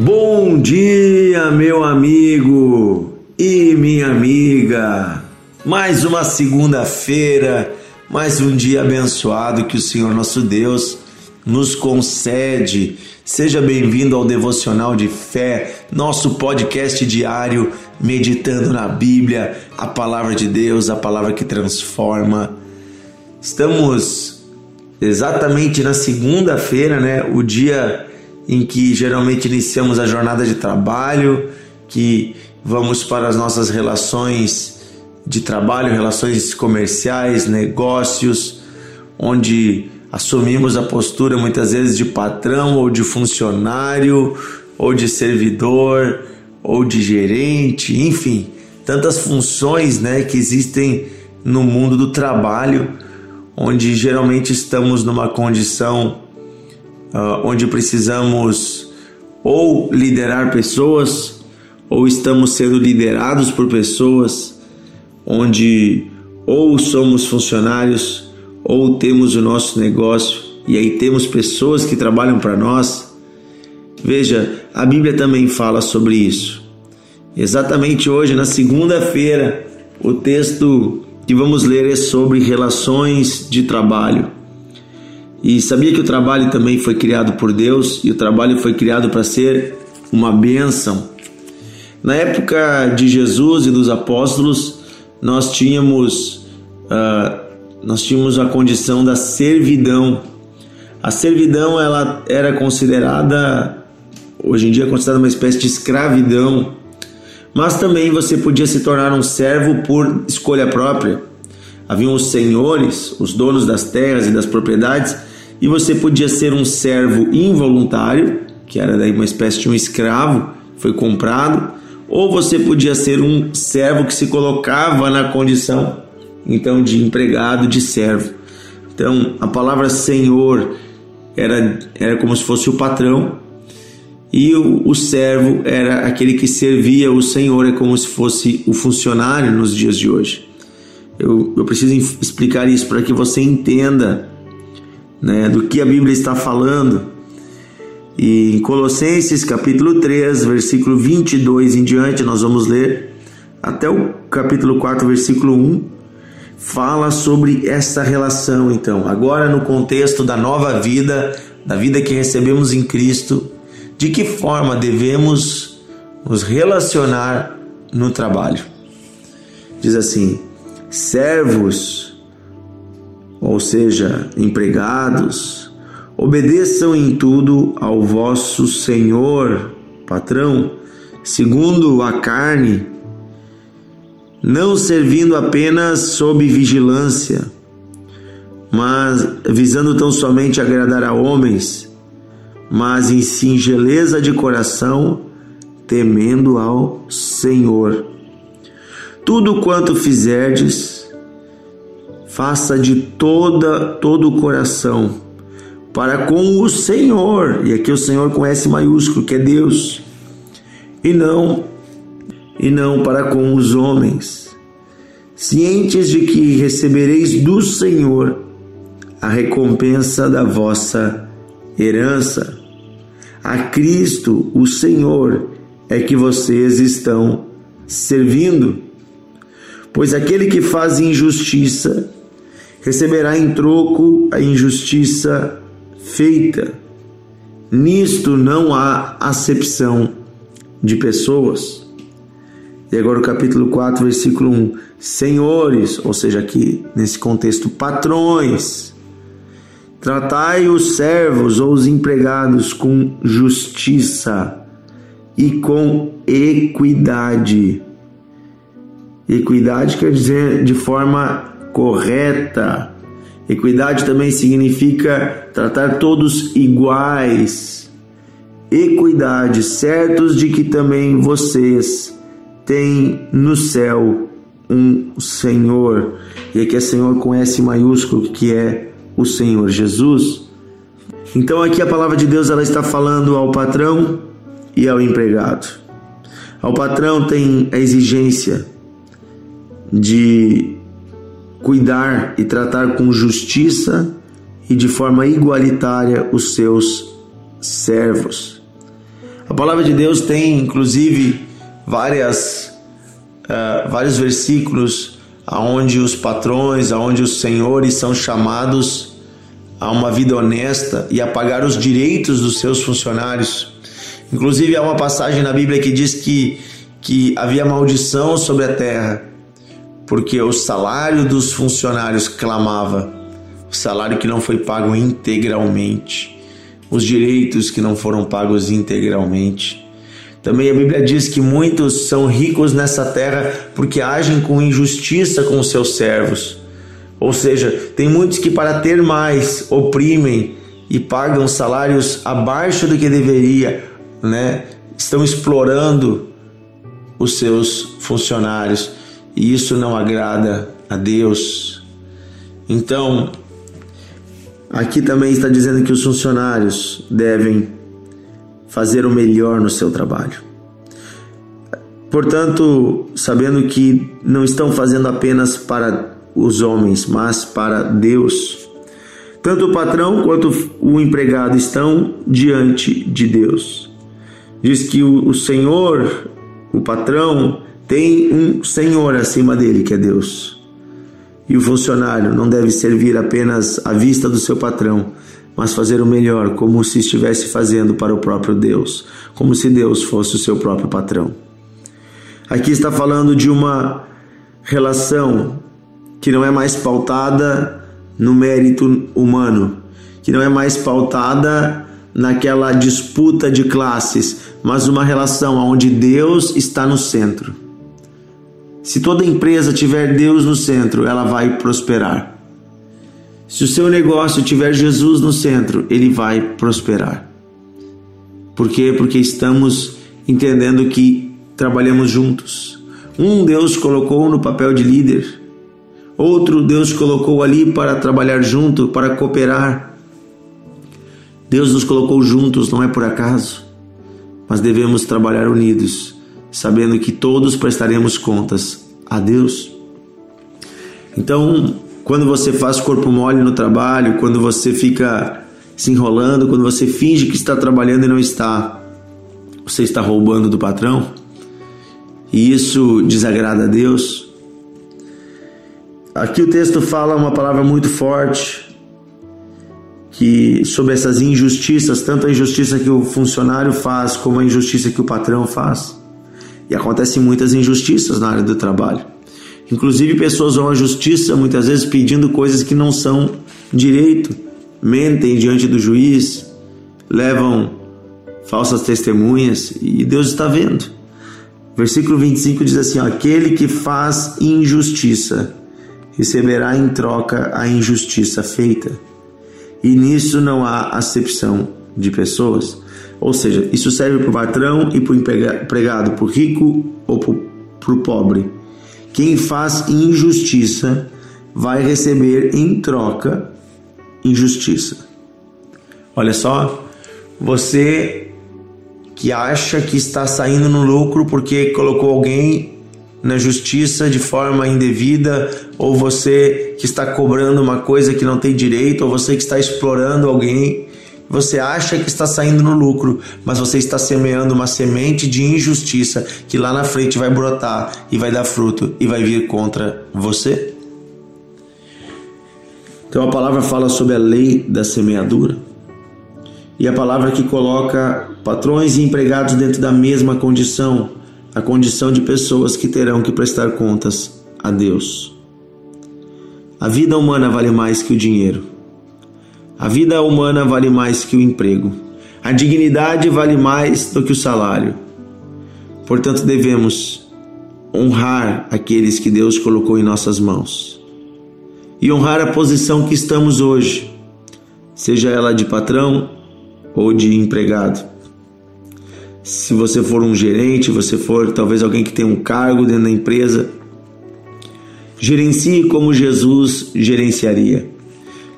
Bom dia, meu amigo e minha amiga. Mais uma segunda-feira, mais um dia abençoado que o Senhor nosso Deus nos concede. Seja bem-vindo ao Devocional de Fé, nosso podcast diário meditando na Bíblia, a palavra de Deus, a palavra que transforma. Estamos exatamente na segunda-feira, né? O dia em que geralmente iniciamos a jornada de trabalho, que vamos para as nossas relações de trabalho, relações comerciais, negócios, onde assumimos a postura muitas vezes de patrão ou de funcionário ou de servidor ou de gerente, enfim, tantas funções, né, que existem no mundo do trabalho, onde geralmente estamos numa condição uh, onde precisamos ou liderar pessoas, ou estamos sendo liderados por pessoas, onde ou somos funcionários, ou temos o nosso negócio e aí temos pessoas que trabalham para nós. Veja, a Bíblia também fala sobre isso. Exatamente hoje, na segunda-feira, o texto que vamos ler é sobre relações de trabalho. E sabia que o trabalho também foi criado por Deus e o trabalho foi criado para ser uma bênção. Na época de Jesus e dos apóstolos, nós tínhamos, uh, nós tínhamos a condição da servidão. A servidão ela era considerada, hoje em dia, é considerada uma espécie de escravidão, mas também você podia se tornar um servo por escolha própria. Haviam os senhores, os donos das terras e das propriedades, e você podia ser um servo involuntário, que era daí uma espécie de um escravo, foi comprado, ou você podia ser um servo que se colocava na condição então de empregado, de servo. Então, a palavra senhor era, era como se fosse o patrão, e o, o servo era aquele que servia o senhor, é como se fosse o funcionário nos dias de hoje. Eu, eu preciso explicar isso para que você entenda né, do que a Bíblia está falando. E em Colossenses capítulo 3, versículo 22 em diante, nós vamos ler até o capítulo 4, versículo 1, fala sobre essa relação, então, agora no contexto da nova vida, da vida que recebemos em Cristo, de que forma devemos nos relacionar no trabalho. Diz assim: servos ou seja, empregados, obedeçam em tudo ao vosso Senhor, patrão, segundo a carne, não servindo apenas sob vigilância, mas visando tão somente agradar a homens, mas em singeleza de coração, temendo ao Senhor. Tudo quanto fizerdes, faça de toda todo o coração para com o Senhor. E aqui o Senhor com S maiúsculo, que é Deus. E não e não para com os homens, cientes de que recebereis do Senhor a recompensa da vossa herança. A Cristo, o Senhor, é que vocês estão servindo. Pois aquele que faz injustiça receberá em troco a injustiça feita. Nisto não há acepção de pessoas. E agora o capítulo 4, versículo 1. Senhores, ou seja, aqui nesse contexto, patrões, tratai os servos ou os empregados com justiça e com equidade. Equidade quer dizer de forma correta. Equidade também significa tratar todos iguais. Equidade, certos de que também vocês têm no céu um Senhor. E aqui é Senhor com S maiúsculo, que é o Senhor Jesus. Então aqui a palavra de Deus ela está falando ao patrão e ao empregado. Ao patrão tem a exigência de cuidar e tratar com justiça e de forma igualitária os seus servos. A palavra de Deus tem, inclusive, várias, uh, vários versículos aonde os patrões, aonde os senhores são chamados a uma vida honesta e a pagar os direitos dos seus funcionários. Inclusive há uma passagem na Bíblia que diz que, que havia maldição sobre a terra, porque o salário dos funcionários clamava, o salário que não foi pago integralmente, os direitos que não foram pagos integralmente. Também a Bíblia diz que muitos são ricos nessa terra porque agem com injustiça com os seus servos. Ou seja, tem muitos que, para ter mais, oprimem e pagam salários abaixo do que deveria, né? estão explorando os seus funcionários e isso não agrada a Deus. Então, aqui também está dizendo que os funcionários devem fazer o melhor no seu trabalho. Portanto, sabendo que não estão fazendo apenas para os homens, mas para Deus. Tanto o patrão quanto o empregado estão diante de Deus. Diz que o, Senhor, o patrão, tem um Senhor acima dele, que é Deus. E o funcionário não deve servir apenas à vista do seu patrão, mas fazer o melhor, como se estivesse fazendo para o próprio Deus, como se Deus fosse o seu próprio patrão. Aqui está falando de uma relação que não é mais pautada no mérito humano, que não é mais pautada naquela disputa de classes, mas uma relação onde Deus está no centro. Se toda empresa tiver Deus no centro, ela vai prosperar. Se o seu negócio tiver Jesus no centro, ele vai prosperar. Por quê? Porque estamos entendendo que trabalhamos juntos. Um Deus colocou no papel de líder, outro Deus colocou ali para trabalhar junto, para cooperar. Deus nos colocou juntos, não é por acaso, mas devemos trabalhar unidos, sabendo que todos prestaremos contas a Deus. Então, quando você faz corpo mole no trabalho, quando você fica se enrolando, quando você finge que está trabalhando e não está, você está roubando do patrão? E isso desagrada a Deus? Aqui o texto fala uma palavra muito forte que sobre essas injustiças, tanto a injustiça que o funcionário faz como a injustiça que o patrão faz. E acontecem muitas injustiças na área do trabalho. Inclusive, pessoas vão à justiça muitas vezes pedindo coisas que não são direito, mentem diante do juiz, levam falsas testemunhas e Deus está vendo. Versículo 25 diz assim: Aquele que faz injustiça receberá em troca a injustiça feita, e nisso não há acepção de pessoas. Ou seja, isso serve para o patrão e para o empregado, para o rico ou para o pobre. Quem faz injustiça vai receber em troca injustiça. Olha só, você que acha que está saindo no lucro porque colocou alguém na justiça de forma indevida, ou você que está cobrando uma coisa que não tem direito, ou você que está explorando alguém, você acha que está saindo no lucro, mas você está semeando uma semente de injustiça que lá na frente vai brotar e vai dar fruto e vai vir contra você? Então a palavra fala sobre a lei da semeadura. E a palavra que coloca patrões e empregados dentro da mesma condição, a condição de pessoas que terão que prestar contas a Deus. A vida humana vale mais que o dinheiro. A vida humana vale mais que o emprego. A dignidade vale mais do que o salário. Portanto, devemos honrar aqueles que Deus colocou em nossas mãos e honrar a posição que estamos hoje, seja ela de patrão ou de empregado. Se você for um gerente, você for talvez alguém que tem um cargo dentro da empresa, gerencie como Jesus gerenciaria.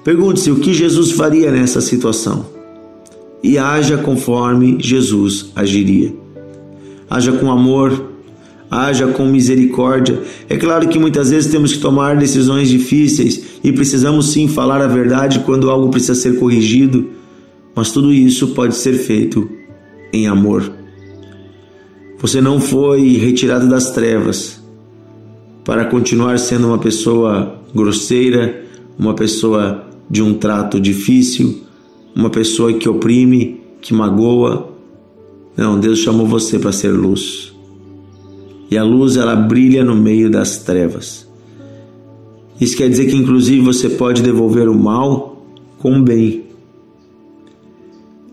Pergunte-se o que Jesus faria nessa situação e haja conforme Jesus agiria. Haja com amor, haja com misericórdia. É claro que muitas vezes temos que tomar decisões difíceis e precisamos sim falar a verdade quando algo precisa ser corrigido, mas tudo isso pode ser feito em amor. Você não foi retirado das trevas para continuar sendo uma pessoa grosseira, uma pessoa de um trato difícil, uma pessoa que oprime, que magoa. Não, Deus chamou você para ser luz. E a luz ela brilha no meio das trevas. Isso quer dizer que inclusive você pode devolver o mal com o bem.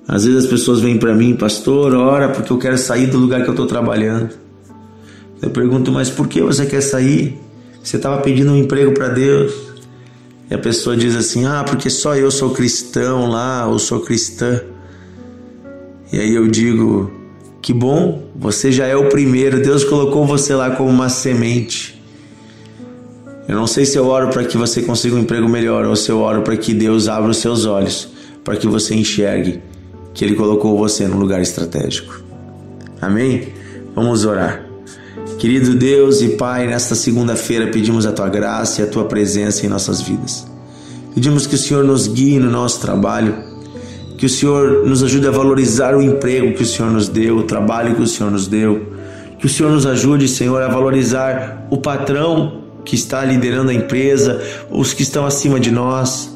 Às vezes as pessoas vêm para mim, pastor, ora porque eu quero sair do lugar que eu estou trabalhando. Eu pergunto, mas por que você quer sair? Você estava pedindo um emprego para Deus. E a pessoa diz assim: ah, porque só eu sou cristão lá, ou sou cristã. E aí eu digo: que bom, você já é o primeiro, Deus colocou você lá como uma semente. Eu não sei se eu oro para que você consiga um emprego melhor ou se eu oro para que Deus abra os seus olhos, para que você enxergue que Ele colocou você no lugar estratégico. Amém? Vamos orar. Querido Deus e Pai, nesta segunda-feira pedimos a Tua graça e a Tua presença em nossas vidas. Pedimos que o Senhor nos guie no nosso trabalho, que o Senhor nos ajude a valorizar o emprego que o Senhor nos deu, o trabalho que o Senhor nos deu, que o Senhor nos ajude, Senhor, a valorizar o patrão que está liderando a empresa, os que estão acima de nós.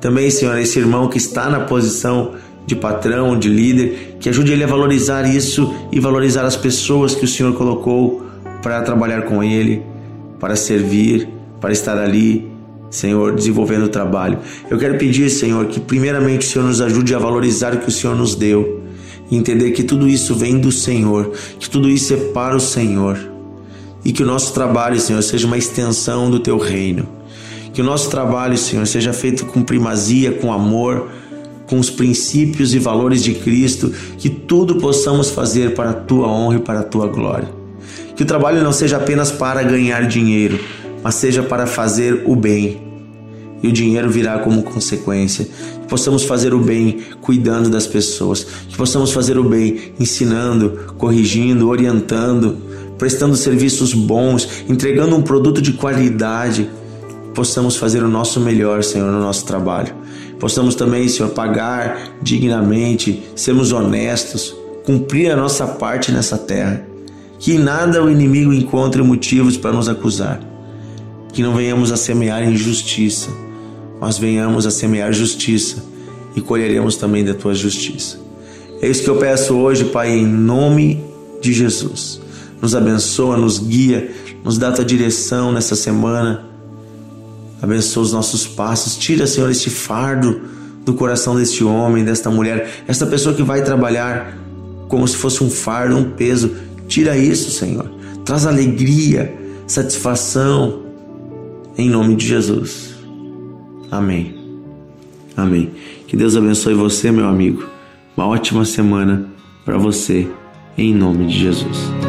Também, Senhor, esse irmão que está na posição de patrão, de líder, que ajude ele a valorizar isso e valorizar as pessoas que o Senhor colocou para trabalhar com ele, para servir, para estar ali, Senhor, desenvolvendo o trabalho. Eu quero pedir, Senhor, que primeiramente o Senhor nos ajude a valorizar o que o Senhor nos deu e entender que tudo isso vem do Senhor, que tudo isso é para o Senhor e que o nosso trabalho, Senhor, seja uma extensão do teu reino. Que o nosso trabalho, Senhor, seja feito com primazia, com amor, com os princípios e valores de Cristo, que tudo possamos fazer para a tua honra e para a tua glória. Que o trabalho não seja apenas para ganhar dinheiro, mas seja para fazer o bem. E o dinheiro virá como consequência. Que possamos fazer o bem cuidando das pessoas. Que possamos fazer o bem ensinando, corrigindo, orientando, prestando serviços bons, entregando um produto de qualidade. Possamos fazer o nosso melhor, Senhor, no nosso trabalho. Possamos também, Senhor, pagar dignamente, sermos honestos, cumprir a nossa parte nessa terra. Que em nada o inimigo encontre motivos para nos acusar. Que não venhamos a semear injustiça, mas venhamos a semear justiça e colheremos também da tua justiça. É isso que eu peço hoje, Pai, em nome de Jesus. Nos abençoa, nos guia, nos dá a tua direção nessa semana Abençoa os nossos passos. Tira, Senhor, este fardo do coração deste homem, desta mulher, esta pessoa que vai trabalhar como se fosse um fardo, um peso. Tira isso, Senhor. Traz alegria, satisfação, em nome de Jesus. Amém. Amém. Que Deus abençoe você, meu amigo. Uma ótima semana para você, em nome de Jesus.